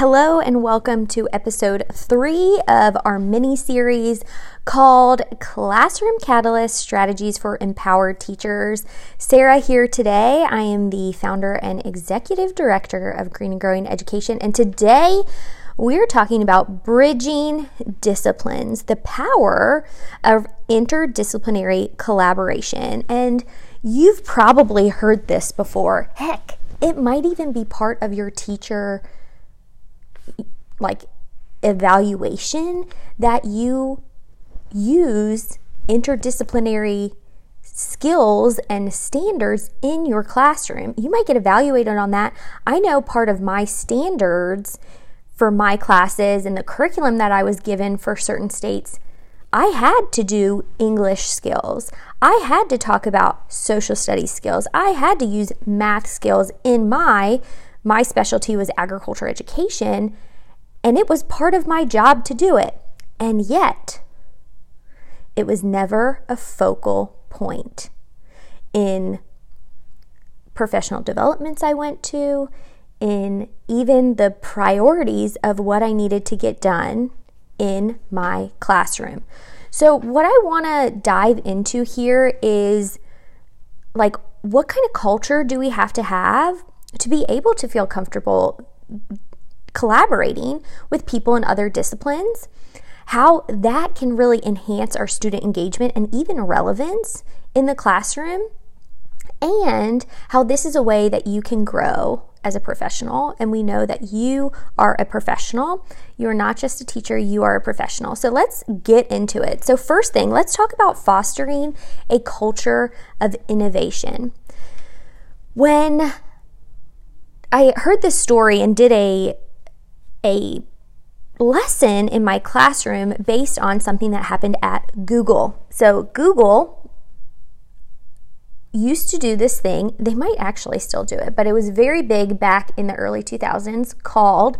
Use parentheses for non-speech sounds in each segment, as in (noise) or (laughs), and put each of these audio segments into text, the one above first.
Hello, and welcome to episode three of our mini series called Classroom Catalyst Strategies for Empowered Teachers. Sarah here today. I am the founder and executive director of Green and Growing Education, and today we're talking about bridging disciplines, the power of interdisciplinary collaboration. And you've probably heard this before. Heck, it might even be part of your teacher like evaluation that you use interdisciplinary skills and standards in your classroom. You might get evaluated on that. I know part of my standards for my classes and the curriculum that I was given for certain states, I had to do English skills. I had to talk about social studies skills. I had to use math skills in my my specialty was agriculture education and it was part of my job to do it. And yet, it was never a focal point in professional developments I went to, in even the priorities of what I needed to get done in my classroom. So, what I want to dive into here is like, what kind of culture do we have to have to be able to feel comfortable collaborating with people in other disciplines, how that can really enhance our student engagement and even relevance in the classroom, and how this is a way that you can grow as a professional. And we know that you are a professional. You are not just a teacher, you are a professional. So let's get into it. So, first thing, let's talk about fostering a culture of innovation. When I heard this story and did a a lesson in my classroom based on something that happened at Google. So, Google used to do this thing. They might actually still do it, but it was very big back in the early 2000s called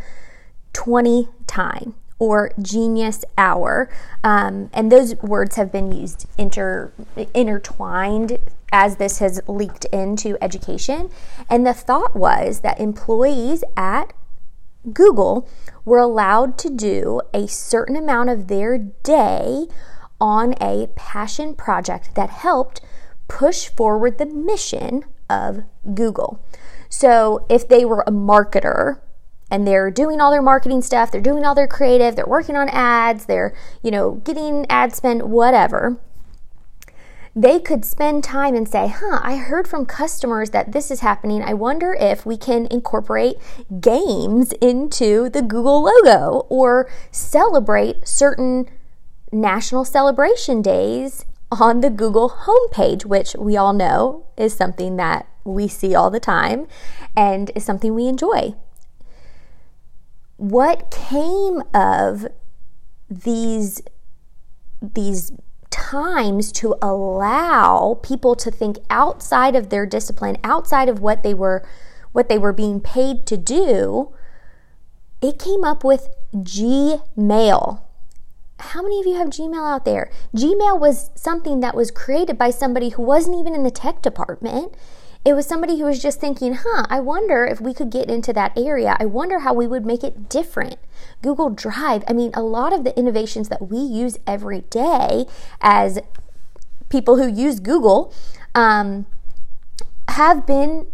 20 time or genius hour. Um, and those words have been used inter, intertwined as this has leaked into education. And the thought was that employees at Google were allowed to do a certain amount of their day on a passion project that helped push forward the mission of Google. So, if they were a marketer and they're doing all their marketing stuff, they're doing all their creative, they're working on ads, they're, you know, getting ad spend, whatever, they could spend time and say, huh, I heard from customers that this is happening. I wonder if we can incorporate games into the Google logo or celebrate certain national celebration days on the Google homepage, which we all know is something that we see all the time and is something we enjoy. What came of these these times to allow people to think outside of their discipline, outside of what they were what they were being paid to do, it came up with Gmail. How many of you have Gmail out there? Gmail was something that was created by somebody who wasn't even in the tech department. It was somebody who was just thinking, huh, I wonder if we could get into that area. I wonder how we would make it different. Google Drive, I mean, a lot of the innovations that we use every day as people who use Google um, have been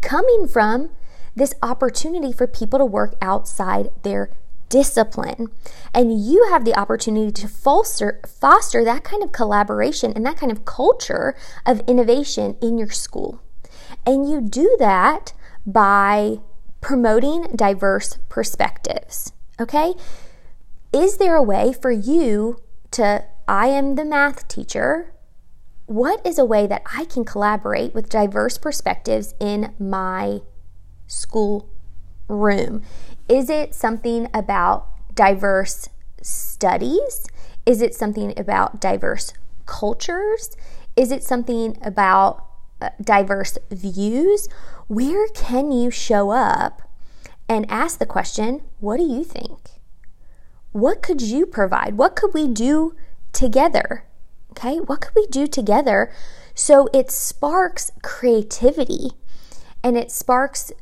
coming from this opportunity for people to work outside their discipline. And you have the opportunity to foster, foster that kind of collaboration and that kind of culture of innovation in your school. And you do that by promoting diverse perspectives. Okay? Is there a way for you to, I am the math teacher. What is a way that I can collaborate with diverse perspectives in my school room? Is it something about diverse studies? Is it something about diverse cultures? Is it something about diverse views, where can you show up and ask the question, What do you think? What could you provide? What could we do together? Okay, what could we do together so it sparks creativity and it sparks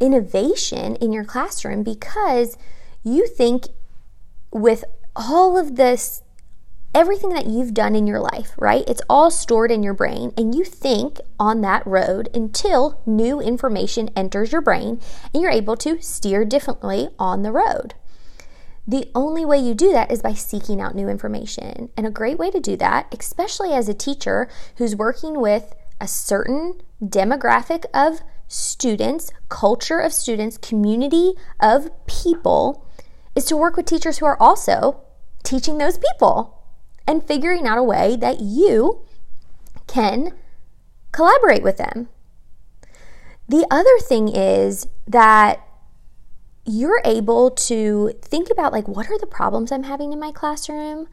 innovation in your classroom because you think with all of this everything that you've done in your life, right? It's all stored in your brain, and you think on that road until new information enters your brain and you're able to steer differently on the road. The only way you do that is by seeking out new information. And a great way to do that, especially as a teacher who's working with a certain demographic of students, culture of students, community of people, is to work with teachers who are also teaching those people and figuring out a way that you can collaborate with them. The other thing is that you're able to think about like what are the problems I'm having in my classroom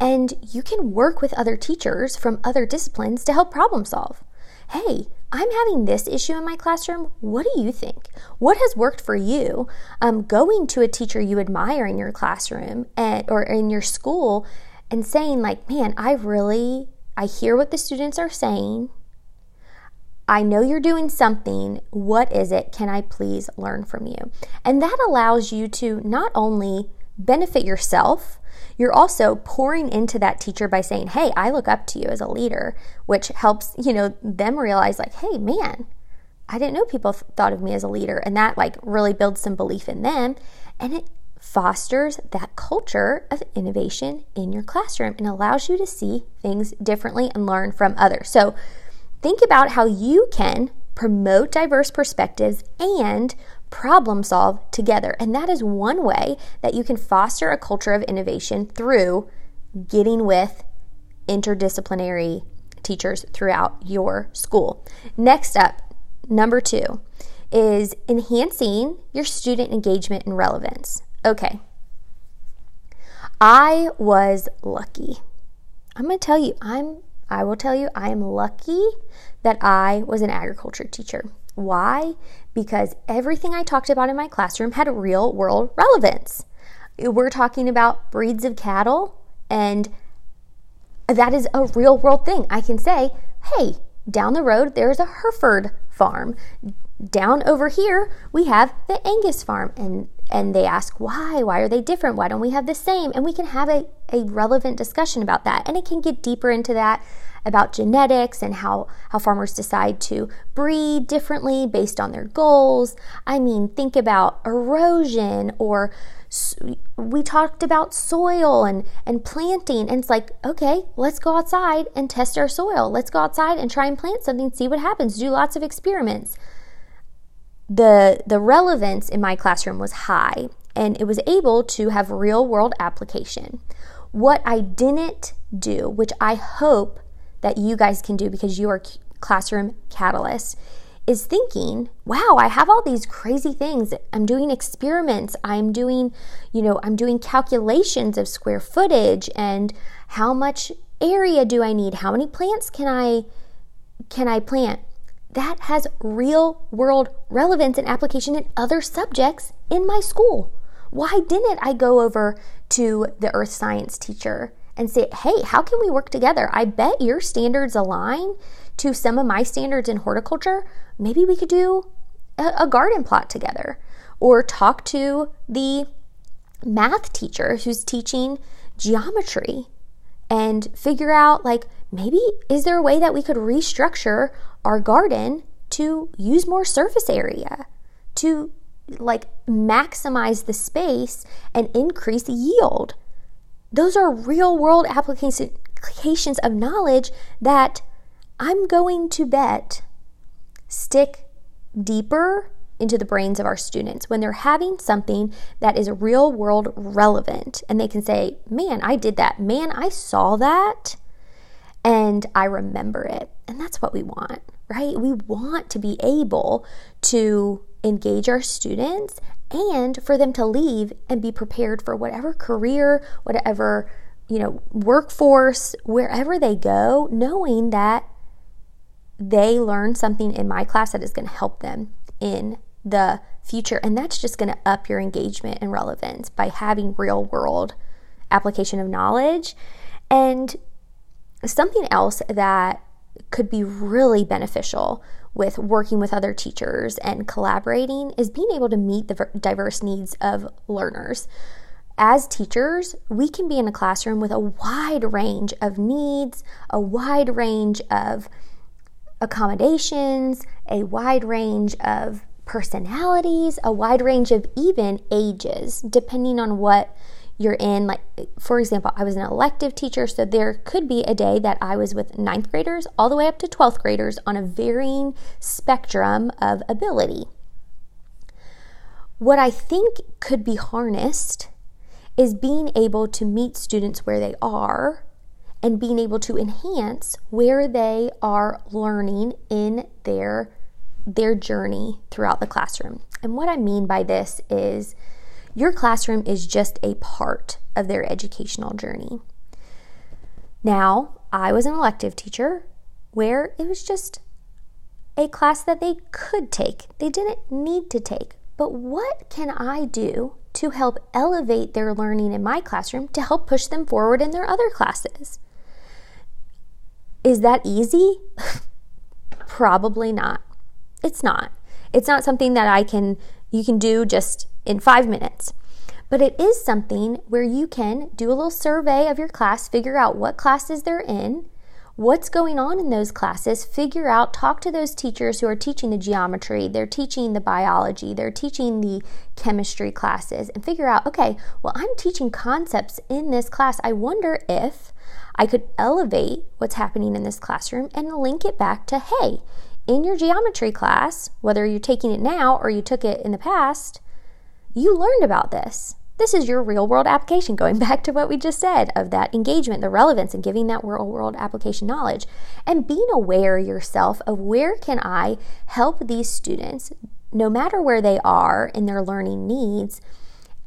and you can work with other teachers from other disciplines to help problem solve. Hey, I'm having this issue in my classroom. What do you think? What has worked for you? Um, going to a teacher you admire in your classroom and, or in your school and saying, like, man, I really, I hear what the students are saying. I know you're doing something. What is it? Can I please learn from you? And that allows you to not only benefit yourself, you're also pouring into that teacher by saying, Hey, I look up to you as a leader, which helps, you know, them realize, like, hey, man, I didn't know people thought of me as a leader. And that, like, really builds some belief in them. And it fosters that culture of innovation in your classroom and allows you to see things differently and learn from others. So, think about how you can promote diverse perspectives and problem solve together. And that is one way that you can foster a culture of innovation through getting with interdisciplinary teachers throughout your school. Next up, number two is enhancing your student engagement and relevance. Okay. I was lucky. I'm going to tell you, I'm I will tell you I am lucky that I was an agriculture teacher. Why? Because everything I talked about in my classroom had real world relevance. We're talking about breeds of cattle and that is a real world thing. I can say, "Hey, down the road there's a Hereford farm. Down over here we have the Angus farm." And and they ask why? Why are they different? Why don't we have the same? And we can have a, a relevant discussion about that. And it can get deeper into that about genetics and how, how farmers decide to breed differently based on their goals. I mean think about erosion or we talked about soil and, and planting. And it's like okay let's go outside and test our soil. Let's go outside and try and plant something see what happens do lots of experiments the the relevance in my classroom was high and it was able to have real world application. What I didn't do, which I hope that you guys can do because you are classroom catalysts, is thinking, wow, I have all these crazy things. I'm doing experiments. I'm doing, you know, I'm doing calculations of square footage and how much area do I need? How many plants can I can I plant? That has real world relevance and application in other subjects in my school. Why didn't I go over to the earth science teacher and say, hey, how can we work together? I bet your standards align to some of my standards in horticulture. Maybe we could do a, garden plot together. Or talk to the math teacher who's teaching geometry and figure out like maybe is there a way that we could restructure our garden to use more surface area, to like maximize the space and increase the yield. Those are real world applications of knowledge that I'm going to bet stick deeper into the brains of our students when they're having something that is real world relevant and they can say, Man, I did that. Man, I saw that and I remember it. And that's what we want, right? We want to be able to engage our students and for them to leave and be prepared for whatever career, whatever, you know, workforce, wherever they go, knowing that they learn something in my class that is going to help them in the future. And that's just going to up your engagement and relevance by having real world application of knowledge. And something else that could be really beneficial with working with other teachers and collaborating is being able to meet the diverse needs of learners. As teachers, we can be in a classroom with a wide range of needs, a wide range of accommodations, a wide range of personalities, a wide range of even ages, depending on what you're in. Like, for example, I was an elective teacher, so there could be a day that I was with ninth graders all the way up to 12th graders on a varying spectrum of ability. What I think could be harnessed is being able to meet students where they are and being able to enhance where they are learning in their their journey throughout the classroom. And what I mean by this is your classroom is just a part of their educational journey. Now, I was an elective teacher where it was just a class that they could take. They didn't need to take. But what can I do to help elevate their learning in my classroom to help push them forward in their other classes? Is that easy? (laughs) Probably not. It's not. It's not something that I can you can do just in 5 minutes. But it is something where you can do a little survey of your class, figure out what classes they're in, what's going on in those classes, figure out, talk to those teachers who are teaching the geometry, they're teaching the biology, they're teaching the chemistry classes, and figure out, okay, well, I'm teaching concepts in this class. I wonder if I could elevate what's happening in this classroom and link it back to, hey, in your geometry class, whether you're taking it now or you took it in the past, you learned about this. This is your real world application, going (laughs) back to what we just said of that engagement, the relevance, and giving that real world application knowledge. And being aware yourself of where can I help these students, no matter where they are in their learning needs,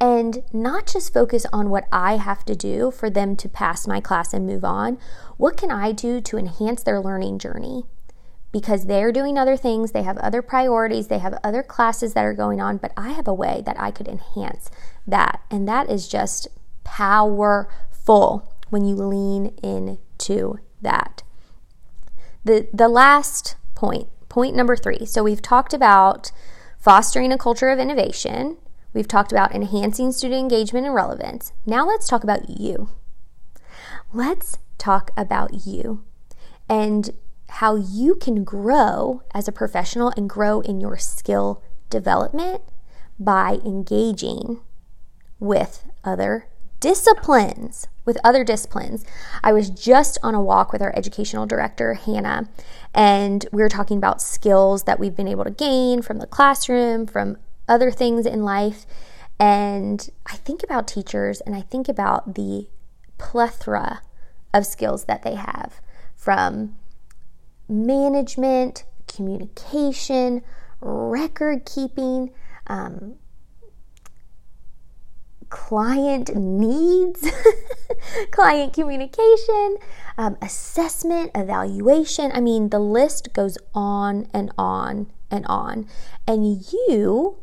and not just focus on what I have to do for them to pass my class and move on. What can I do to enhance their learning journey? Because they're doing other things, they have other priorities, they have other classes that are going on, but I have a way that I could enhance that. And that is just powerful when you lean into that. The, the last point, point number three. So we've talked about fostering a culture of innovation We've talked about enhancing student engagement and relevance. Now let's talk about you. Let's talk about you and how you can grow as a professional and grow in your skill development by engaging with other disciplines. With other disciplines. I was just on a walk with our educational director, Hannah, and we were talking about skills that we've been able to gain from the classroom, from other things in life. And I think about teachers and I think about the plethora of skills that they have from management, communication, record keeping, um, client needs, (laughs) client communication, um, assessment, evaluation. I mean, the list goes on and on and on. And you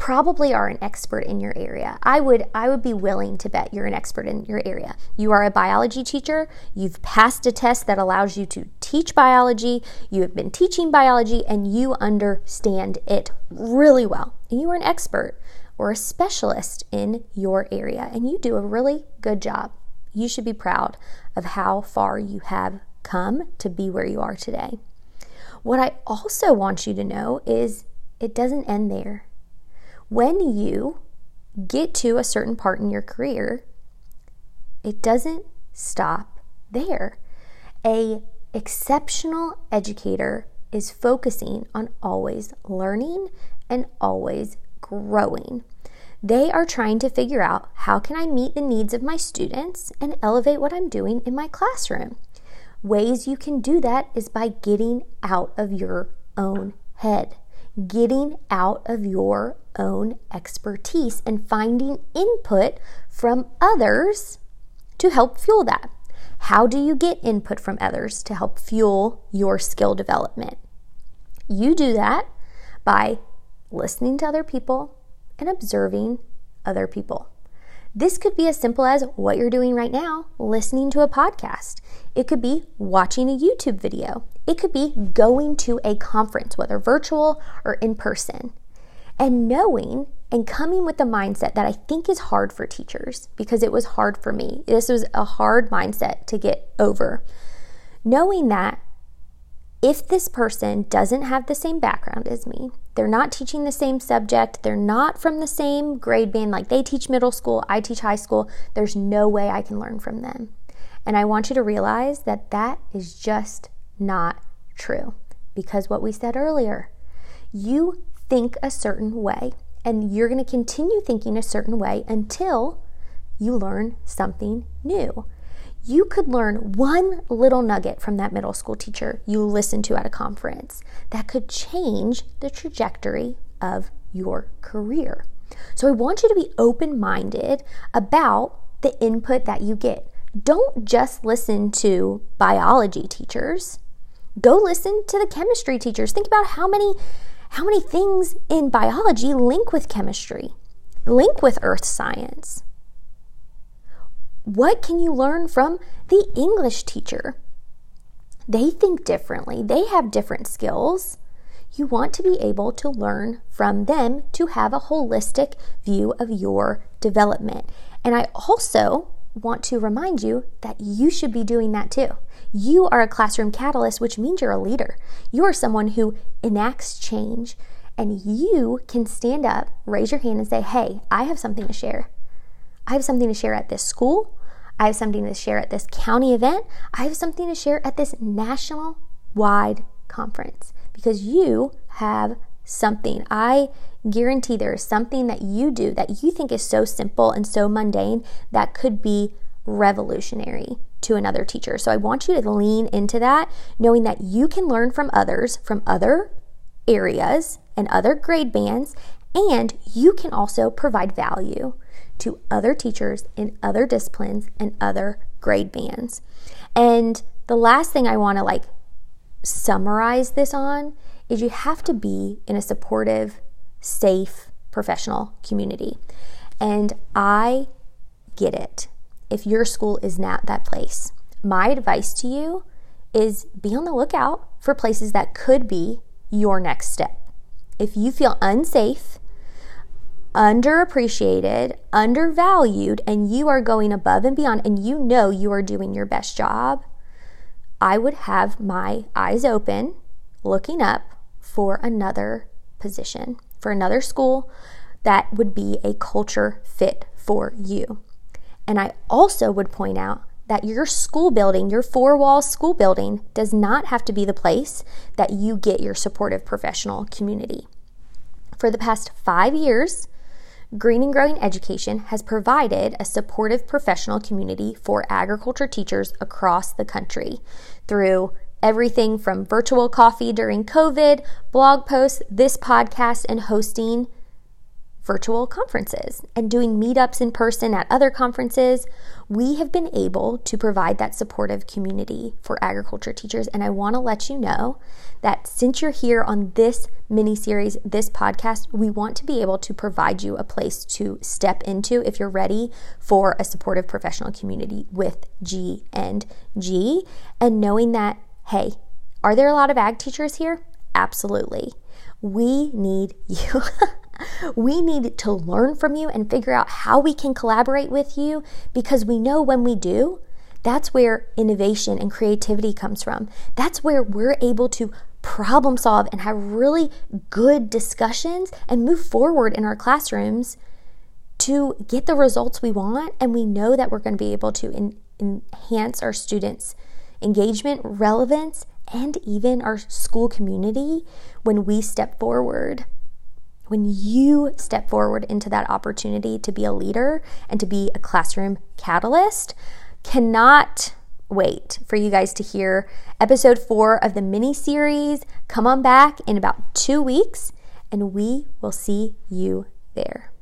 probably are an expert in your area. I would I would be willing to bet you're an expert in your area. You are a biology teacher, you've passed a test that allows you to teach biology, you have been teaching biology and you understand it really well. You are an expert or a specialist in your area and you do a really good job. You should be proud of how far you have come to be where you are today. What I also want you to know is it doesn't end there when you get to a certain part in your career, it doesn't stop there. A exceptional educator is focusing on always learning and always growing. They are trying to figure out how can I meet the needs of my students and elevate what I'm doing in my classroom. Ways you can do that is by getting out of your own head getting out of your own expertise and finding input from others to help fuel that. How do you get input from others to help fuel your skill development? You do that by listening to other people and observing other people. This could be as simple as what you're doing right now, listening to a podcast. It could be watching a YouTube video. It could be going to a conference, whether virtual or in person, and knowing and coming with the mindset that I think is hard for teachers because it was hard for me. This was a hard mindset to get over. Knowing that if this person doesn't have the same background as me, they're not teaching the same subject, they're not from the same grade band, like they teach middle school, I teach high school, there's no way I can learn from them. And I want you to realize that that is just not true. Because what we said earlier, you think a certain way, and you're going to continue thinking a certain way until you learn something new you could learn one little nugget from that middle school teacher you listened to at a conference that could change the trajectory of your career. So I want you to be open minded about the input that you get. Don't just listen to biology teachers. Go listen to the chemistry teachers. Think about how many how many things in biology link with chemistry, link with earth science. What can you learn from the English teacher? They think differently, they have different skills. You want to be able to learn from them to have a holistic view of your development. And I also want to remind you that you should be doing that too. You are a classroom catalyst, which means you're a leader. You are someone who enacts change, and you can stand up, raise your hand, and say, Hey, I have something to share. I have something to share at this school. I have something to share at this county event. I have something to share at this national wide conference because you have something. I guarantee there is something that you do that you think is so simple and so mundane that could be revolutionary to another teacher. So I want you to lean into that, knowing that you can learn from others from other areas and other grade bands, and you can also provide value to other teachers in other disciplines and other grade bands. And the last thing I want to like summarize this on is you have to be in a supportive, safe, professional community. And I get it if your school is not that place. My advice to you is be on the lookout for places that could be your next step. If you feel unsafe underappreciated, undervalued, and you are going above and beyond, and you know you are doing your best job, I would have my eyes open, looking up for another position, for another school that would be a culture fit for you. And I also would point out that your school building, your four wall school building, does not have to be the place that you get your supportive professional community. For the past five years, Green and Growing Education has provided a supportive professional community for agriculture teachers across the country through everything from virtual coffee during COVID, blog posts, this podcast, and hosting virtual conferences and doing meetups in person at other conferences, we have been able to provide that supportive community for agriculture teachers. And I want to let you know that since you're here on this mini series, this podcast, we want to be able to provide you a place to step into if you're ready for a supportive professional community with G and G. And knowing that, hey, are there a lot of ag teachers here? Absolutely. We need (laughs) you. We need to learn from you and figure out how we can collaborate with you because we know when we do, that's where innovation and creativity comes from. That's where we're able to problem solve and have really good discussions and move forward in our classrooms to get the results we want. And we know that we're going to be able to enhance our students' engagement, relevance, and even our school community when we step forward when you step forward into that opportunity to be a leader and to be a classroom catalyst, cannot wait for you guys to hear episode four of the mini series. Come on back in about two weeks, and we will see you there.